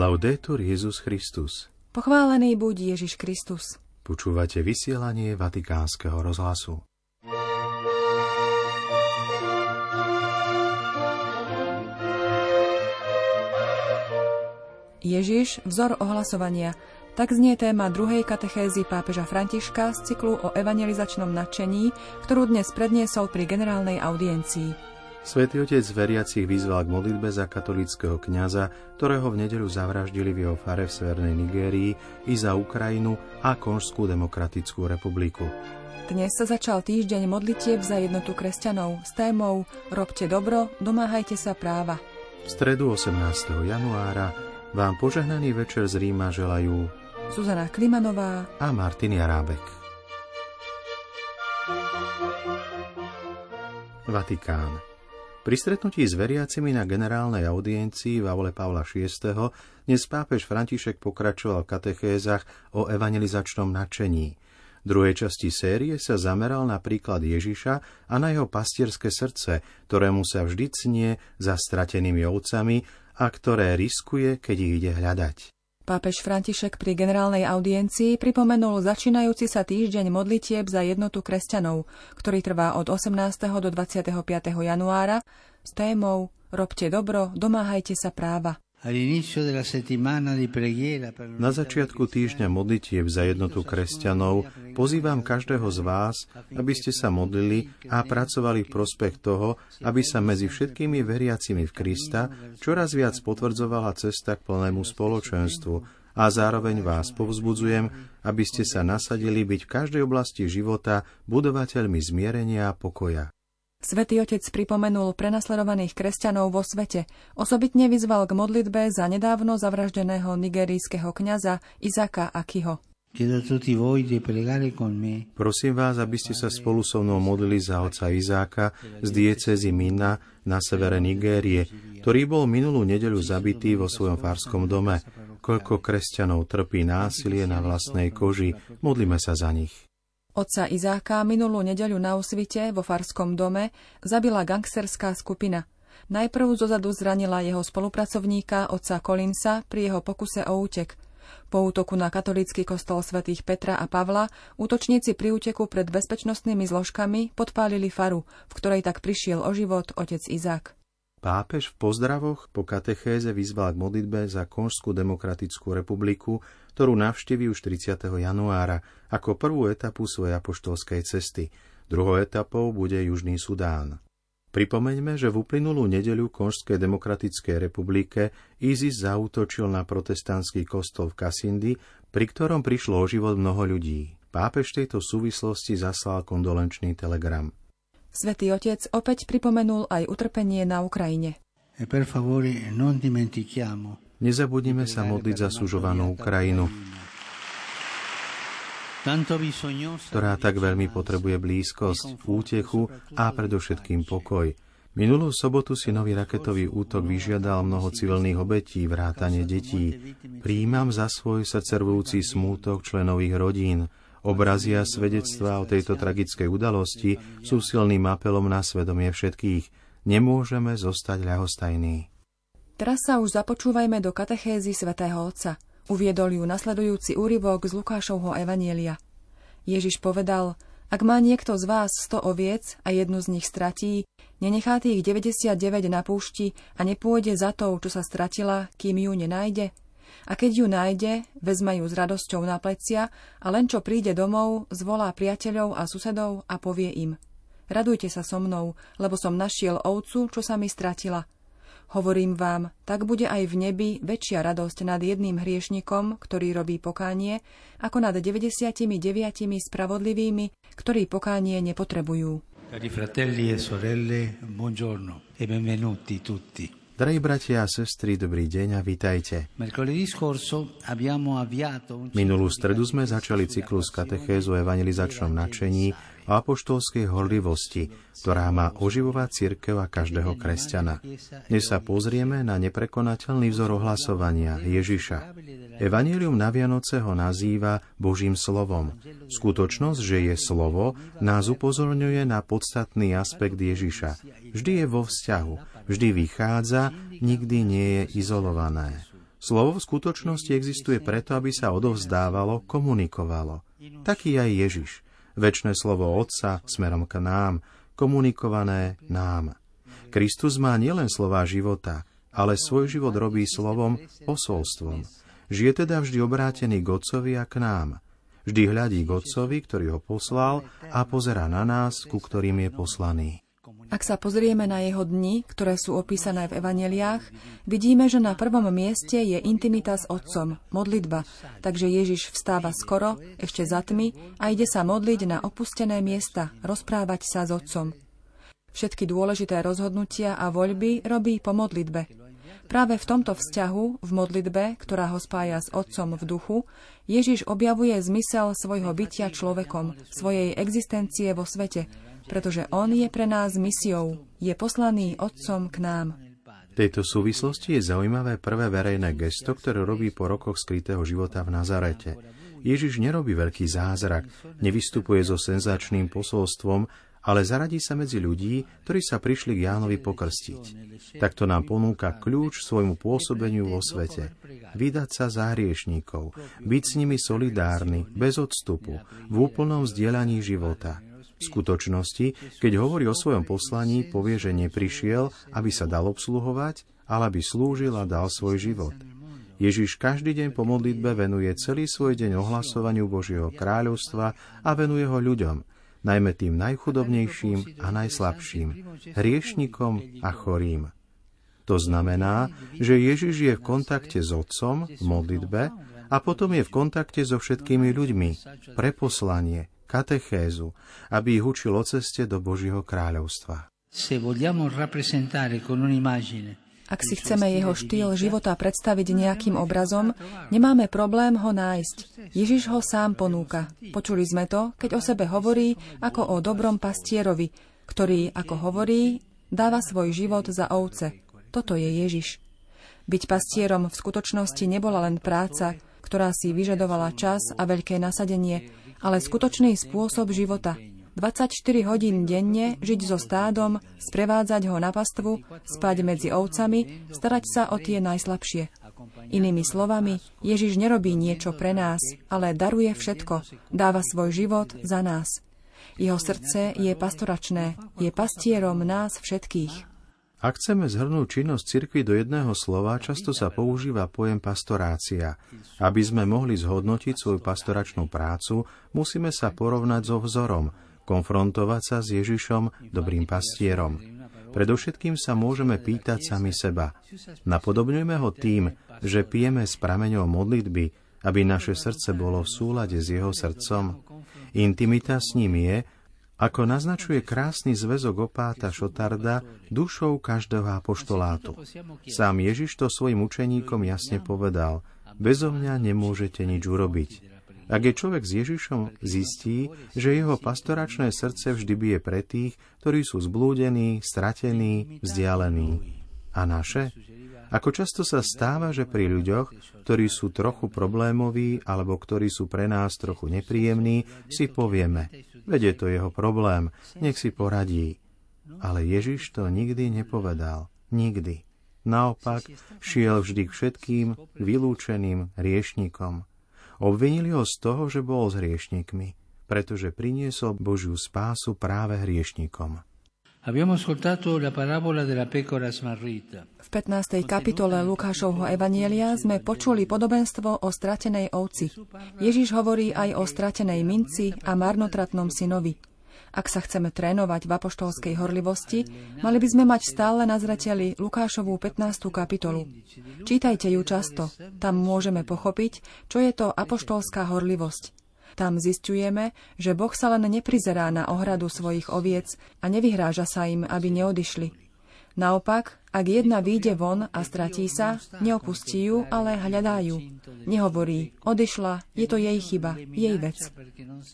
Laudetur Jezus Christus. Pochválený buď Ježiš Kristus. Počúvate vysielanie Vatikánskeho rozhlasu. Ježiš, vzor ohlasovania. Tak znie téma druhej katechézy pápeža Františka z cyklu o evangelizačnom nadšení, ktorú dnes predniesol pri generálnej audiencii. Svetý otec veriacich vyzval k modlitbe za katolického kňaza, ktorého v nedeľu zavraždili v jeho fare v Severnej Nigérii i za Ukrajinu a Konžskú demokratickú republiku. Dnes sa začal týždeň modlitieb za jednotu kresťanov s témou Robte dobro, domáhajte sa práva. V stredu 18. januára vám požehnaný večer z Ríma želajú Zuzana Klimanová a Martin Jarábek. Vatikán. Pri stretnutí s veriacimi na generálnej audiencii v aule Pavla VI. dnes pápež František pokračoval v katechézach o evangelizačnom nadšení. V druhej časti série sa zameral na príklad Ježiša a na jeho pastierské srdce, ktorému sa vždy cnie za stratenými ovcami a ktoré riskuje, keď ich ide hľadať. Pápež František pri generálnej audiencii pripomenul začínajúci sa týždeň modlitieb za jednotu kresťanov, ktorý trvá od 18. do 25. januára s témou Robte dobro, domáhajte sa práva. Na začiatku týždňa modlitieb za jednotu kresťanov pozývam každého z vás, aby ste sa modlili a pracovali v prospech toho, aby sa medzi všetkými veriacimi v Krista čoraz viac potvrdzovala cesta k plnému spoločenstvu a zároveň vás povzbudzujem, aby ste sa nasadili byť v každej oblasti života budovateľmi zmierenia a pokoja. Svetý otec pripomenul prenasledovaných kresťanov vo svete. Osobitne vyzval k modlitbe za nedávno zavraždeného nigerijského kňaza Izaka Akiho. Prosím vás, aby ste sa spolu so mnou modlili za otca Izáka z diecezy Mina na severe Nigérie, ktorý bol minulú nedeľu zabitý vo svojom farskom dome. Koľko kresťanov trpí násilie na vlastnej koži, modlíme sa za nich. Otca Izáka minulú nedeľu na Usvite vo Farskom dome zabila gangsterská skupina. Najprv zozadu zranila jeho spolupracovníka, otca Kolinsa, pri jeho pokuse o útek. Po útoku na katolícky kostol svätých Petra a Pavla útočníci pri úteku pred bezpečnostnými zložkami podpálili faru, v ktorej tak prišiel o život otec Izák. Pápež v pozdravoch po katechéze vyzval k modlitbe za Konžskú demokratickú republiku, ktorú navštíví už 30. januára ako prvú etapu svojej apoštolskej cesty. Druhou etapou bude Južný Sudán. Pripomeňme, že v uplynulú nedeľu Konžskej demokratickej republike ISIS zautočil na protestantský kostol v Kasindi, pri ktorom prišlo o život mnoho ľudí. Pápež tejto súvislosti zaslal kondolenčný telegram. Svetý Otec opäť pripomenul aj utrpenie na Ukrajine. E Nezabudnime sa modliť za sužovanú Ukrajinu, ktorá tak veľmi potrebuje blízkosť, útechu a predovšetkým pokoj. Minulú sobotu si nový raketový útok vyžiadal mnoho civilných obetí, vrátane detí. Príjmam za svoj srdcervujúci smútok členových rodín, Obrazy a svedectvá o tejto tragickej udalosti sú silným apelom na svedomie všetkých. Nemôžeme zostať ľahostajní. Teraz sa už započúvajme do katechézy svätého Otca. Uviedol ju nasledujúci úryvok z Lukášovho Evanielia. Ježiš povedal, ak má niekto z vás 100 oviec a jednu z nich stratí, nenechá tých 99 na púšti a nepôjde za tou, čo sa stratila, kým ju nenájde? a keď ju nájde, vezme ju s radosťou na plecia a len čo príde domov, zvolá priateľov a susedov a povie im Radujte sa so mnou, lebo som našiel ovcu, čo sa mi stratila. Hovorím vám, tak bude aj v nebi väčšia radosť nad jedným hriešnikom, ktorý robí pokánie, ako nad 99 spravodlivými, ktorí pokánie nepotrebujú. Cari fratelli e sorelle, buongiorno e benvenuti tutti. Drahí bratia a sestry, dobrý deň a vítajte. Minulú stredu sme začali cyklus katechézu o evangelizačnom nadšení o apoštolskej horlivosti, ktorá má oživovať církev a každého kresťana. Dnes sa pozrieme na neprekonateľný vzor ohlasovania Ježiša. Evangelium na Vianoce ho nazýva Božím slovom. Skutočnosť, že je slovo, nás upozorňuje na podstatný aspekt Ježiša. Vždy je vo vzťahu, vždy vychádza, nikdy nie je izolované. Slovo v skutočnosti existuje preto, aby sa odovzdávalo, komunikovalo. Taký aj Ježiš. Večné slovo Otca smerom k nám, komunikované nám. Kristus má nielen slova života, ale svoj život robí slovom, posolstvom. Žije teda vždy obrátený k Otcovi a k nám. Vždy hľadí k Otcovi, ktorý ho poslal a pozera na nás, ku ktorým je poslaný. Ak sa pozrieme na jeho dni, ktoré sú opísané v evaneliách, vidíme, že na prvom mieste je intimita s Otcom, modlitba, takže Ježiš vstáva skoro, ešte za tmy a ide sa modliť na opustené miesta, rozprávať sa s Otcom. Všetky dôležité rozhodnutia a voľby robí po modlitbe. Práve v tomto vzťahu, v modlitbe, ktorá ho spája s Otcom v duchu, Ježiš objavuje zmysel svojho bytia človekom, svojej existencie vo svete, pretože On je pre nás misiou, je poslaný Otcom k nám. V tejto súvislosti je zaujímavé prvé verejné gesto, ktoré robí po rokoch skrytého života v Nazarete. Ježiš nerobí veľký zázrak, nevystupuje so senzačným posolstvom, ale zaradí sa medzi ľudí, ktorí sa prišli k Jánovi pokrstiť. Takto nám ponúka kľúč svojmu pôsobeniu vo svete. Vydať sa za hriešníkov, byť s nimi solidárny, bez odstupu, v úplnom vzdielaní života – v skutočnosti, keď hovorí o svojom poslaní, povie, že neprišiel, aby sa dal obsluhovať, ale aby slúžil a dal svoj život. Ježiš každý deň po modlitbe venuje celý svoj deň ohlasovaniu Božieho kráľovstva a venuje ho ľuďom, najmä tým najchudobnejším a najslabším, hriešnikom a chorým. To znamená, že Ježiš je v kontakte s Otcom v modlitbe a potom je v kontakte so všetkými ľuďmi pre poslanie, katechézu, aby ich učil o ceste do Božieho kráľovstva. Ak si chceme jeho štýl života predstaviť nejakým obrazom, nemáme problém ho nájsť. Ježiš ho sám ponúka. Počuli sme to, keď o sebe hovorí ako o dobrom pastierovi, ktorý, ako hovorí, dáva svoj život za ovce. Toto je Ježiš. Byť pastierom v skutočnosti nebola len práca, ktorá si vyžadovala čas a veľké nasadenie, ale skutočný spôsob života. 24 hodín denne žiť so stádom, sprevádzať ho na pastvu, spať medzi ovcami, starať sa o tie najslabšie. Inými slovami, Ježiš nerobí niečo pre nás, ale daruje všetko, dáva svoj život za nás. Jeho srdce je pastoračné, je pastierom nás všetkých. Ak chceme zhrnúť činnosť cirkvi do jedného slova, často sa používa pojem pastorácia. Aby sme mohli zhodnotiť svoju pastoračnú prácu, musíme sa porovnať so vzorom, konfrontovať sa s Ježišom, dobrým pastierom. Predovšetkým sa môžeme pýtať sami seba. Napodobňujeme ho tým, že pijeme s prameňou modlitby, aby naše srdce bolo v súlade s jeho srdcom. Intimita s ním je, ako naznačuje krásny zväzok opáta Šotarda dušou každého apoštolátu. Sám Ježiš to svojim učeníkom jasne povedal, bezo mňa nemôžete nič urobiť. Ak je človek s Ježišom, zistí, že jeho pastoračné srdce vždy bije pre tých, ktorí sú zblúdení, stratení, vzdialení. A naše? Ako často sa stáva, že pri ľuďoch, ktorí sú trochu problémoví alebo ktorí sú pre nás trochu nepríjemní, si povieme, Veď je to jeho problém, nech si poradí. Ale Ježiš to nikdy nepovedal. Nikdy. Naopak, šiel vždy k všetkým vylúčeným hriešnikom. Obvinili ho z toho, že bol s hriešnikmi, pretože priniesol Božiu spásu práve hriešnikom. V 15. kapitole Lukášovho Evanielia sme počuli podobenstvo o stratenej ovci. Ježiš hovorí aj o stratenej minci a marnotratnom synovi. Ak sa chceme trénovať v apoštolskej horlivosti, mali by sme mať stále na zreteli Lukášovú 15. kapitolu. Čítajte ju často, tam môžeme pochopiť, čo je to apoštolská horlivosť. Tam zistujeme, že Boh sa len neprizerá na ohradu svojich oviec a nevyhráža sa im, aby neodišli. Naopak, ak jedna vyjde von a stratí sa, neopustí ju, ale hľadajú. Nehovorí, odišla, je to jej chyba, jej vec.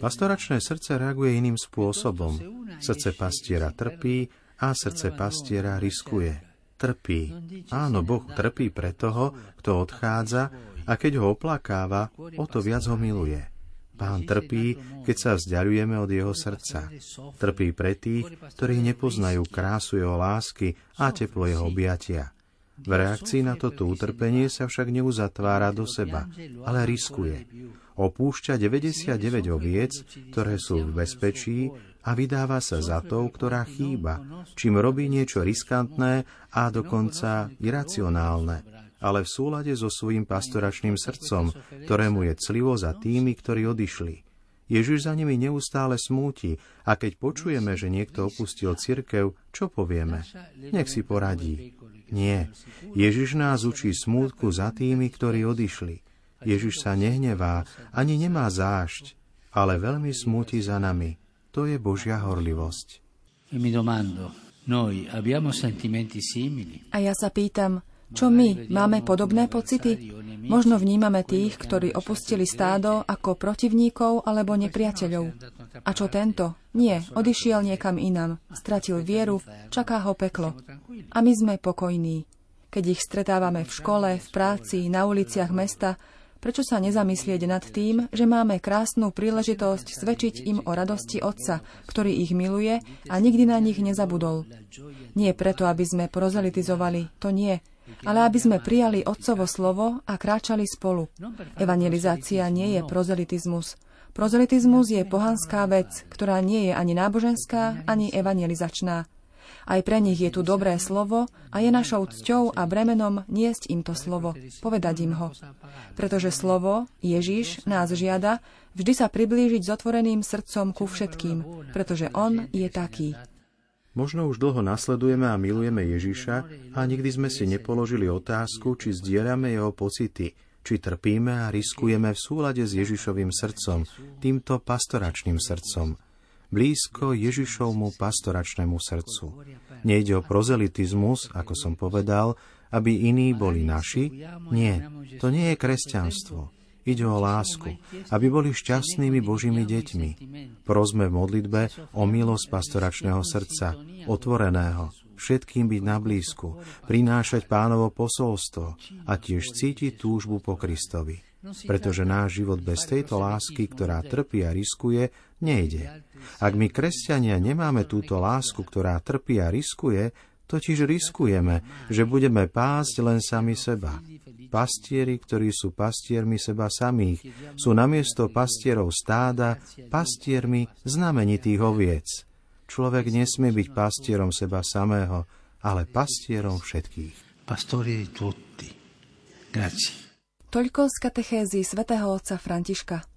Pastoračné srdce reaguje iným spôsobom. Srdce pastiera trpí a srdce pastiera riskuje. Trpí. Áno, Boh trpí pre toho, kto odchádza a keď ho oplakáva, o to viac ho miluje. Pán trpí, keď sa vzdialujeme od jeho srdca. Trpí pre tých, ktorí nepoznajú krásu jeho lásky a teplo jeho objatia. V reakcii na toto utrpenie sa však neuzatvára do seba, ale riskuje. Opúšťa 99 oviec, ktoré sú v bezpečí a vydáva sa za tou, ktorá chýba, čím robí niečo riskantné a dokonca iracionálne, ale v súlade so svojím pastoračným srdcom, ktorému je clivo za tými, ktorí odišli. Ježiš za nimi neustále smúti a keď počujeme, že niekto opustil cirkev, čo povieme? Nech si poradí. Nie. Ježiš nás učí smútku za tými, ktorí odišli. Ježiš sa nehnevá, ani nemá zášť, ale veľmi smúti za nami. To je Božia horlivosť. A ja sa pýtam, čo my máme podobné pocity? Možno vnímame tých, ktorí opustili stádo ako protivníkov alebo nepriateľov. A čo tento? Nie, odišiel niekam inam, stratil vieru, čaká ho peklo. A my sme pokojní. Keď ich stretávame v škole, v práci, na uliciach mesta, prečo sa nezamyslieť nad tým, že máme krásnu príležitosť svedčiť im o radosti Otca, ktorý ich miluje a nikdy na nich nezabudol. Nie preto, aby sme prozelitizovali, to nie, ale aby sme prijali Otcovo slovo a kráčali spolu. Evangelizácia nie je prozelitizmus. Prozelitizmus je pohanská vec, ktorá nie je ani náboženská, ani evangelizačná. Aj pre nich je tu dobré slovo a je našou cťou a bremenom niesť im to slovo, povedať im ho. Pretože slovo, Ježiš, nás žiada vždy sa priblížiť s otvoreným srdcom ku všetkým, pretože on je taký. Možno už dlho nasledujeme a milujeme Ježiša a nikdy sme si nepoložili otázku, či zdieľame jeho pocity, či trpíme a riskujeme v súlade s Ježišovým srdcom, týmto pastoračným srdcom, blízko Ježišovmu pastoračnému srdcu. Nejde o prozelitizmus, ako som povedal, aby iní boli naši. Nie, to nie je kresťanstvo. Ide o lásku, aby boli šťastnými Božími deťmi. Prosme v modlitbe o milosť pastoračného srdca, otvoreného, všetkým byť na blízku, prinášať pánovo posolstvo a tiež cítiť túžbu po Kristovi. Pretože náš život bez tejto lásky, ktorá trpí a riskuje, nejde. Ak my, kresťania, nemáme túto lásku, ktorá trpí a riskuje, totiž riskujeme, že budeme pásť len sami seba. Pastieri, ktorí sú pastiermi seba samých, sú namiesto pastierov stáda pastiermi znamenitých oviec. Človek nesmie byť pastierom seba samého, ale pastierom všetkých. Pastori tutti. Grazie. Toľko z katechézy svätého otca Františka.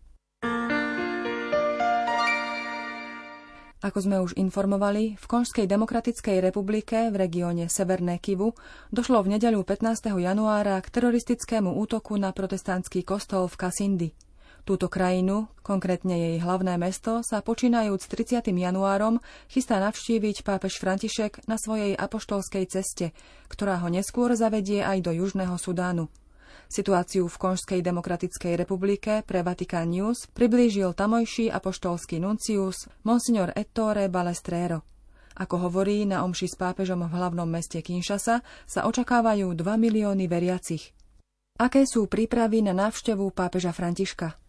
Ako sme už informovali, v Konžskej demokratickej republike v regióne Severné Kivu došlo v nedeľu 15. januára k teroristickému útoku na protestantský kostol v Kasindi. Túto krajinu, konkrétne jej hlavné mesto, sa počínajúc 30. januárom chystá navštíviť pápež František na svojej apoštolskej ceste, ktorá ho neskôr zavedie aj do Južného Sudánu. Situáciu v Konžskej demokratickej republike pre Vatican News priblížil tamojší apoštolský nuncius Monsignor Ettore Balestrero. Ako hovorí na omši s pápežom v hlavnom meste Kinshasa, sa očakávajú 2 milióny veriacich. Aké sú prípravy na návštevu pápeža Františka?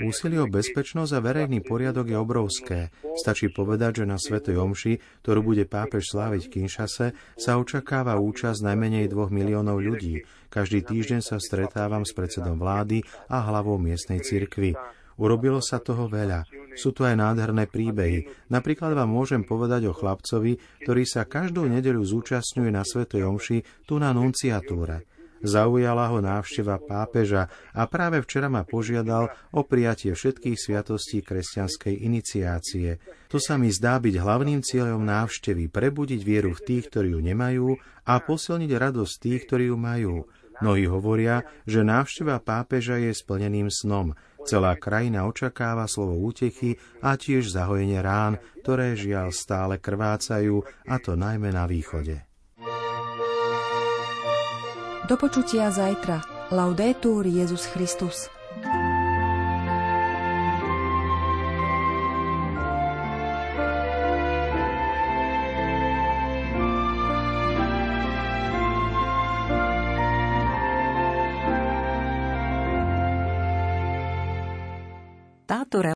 Úsilie o bezpečnosť a verejný poriadok je obrovské. Stačí povedať, že na Svetej Omši, ktorú bude pápež sláviť v Kinšase, sa očakáva účasť najmenej dvoch miliónov ľudí. Každý týždeň sa stretávam s predsedom vlády a hlavou miestnej cirkvy. Urobilo sa toho veľa. Sú tu aj nádherné príbehy. Napríklad vám môžem povedať o chlapcovi, ktorý sa každú nedeľu zúčastňuje na Svetej Omši tu na nunciatúre. Zaujala ho návšteva pápeža a práve včera ma požiadal o prijatie všetkých sviatostí kresťanskej iniciácie. To sa mi zdá byť hlavným cieľom návštevy, prebudiť vieru v tých, ktorí ju nemajú a posilniť radosť tých, ktorí ju majú. Mnohí hovoria, že návšteva pápeža je splneným snom. Celá krajina očakáva slovo útechy a tiež zahojenie rán, ktoré žiaľ stále krvácajú, a to najmä na východe. Do počutia zajtra. Laudetur Jezus Christus.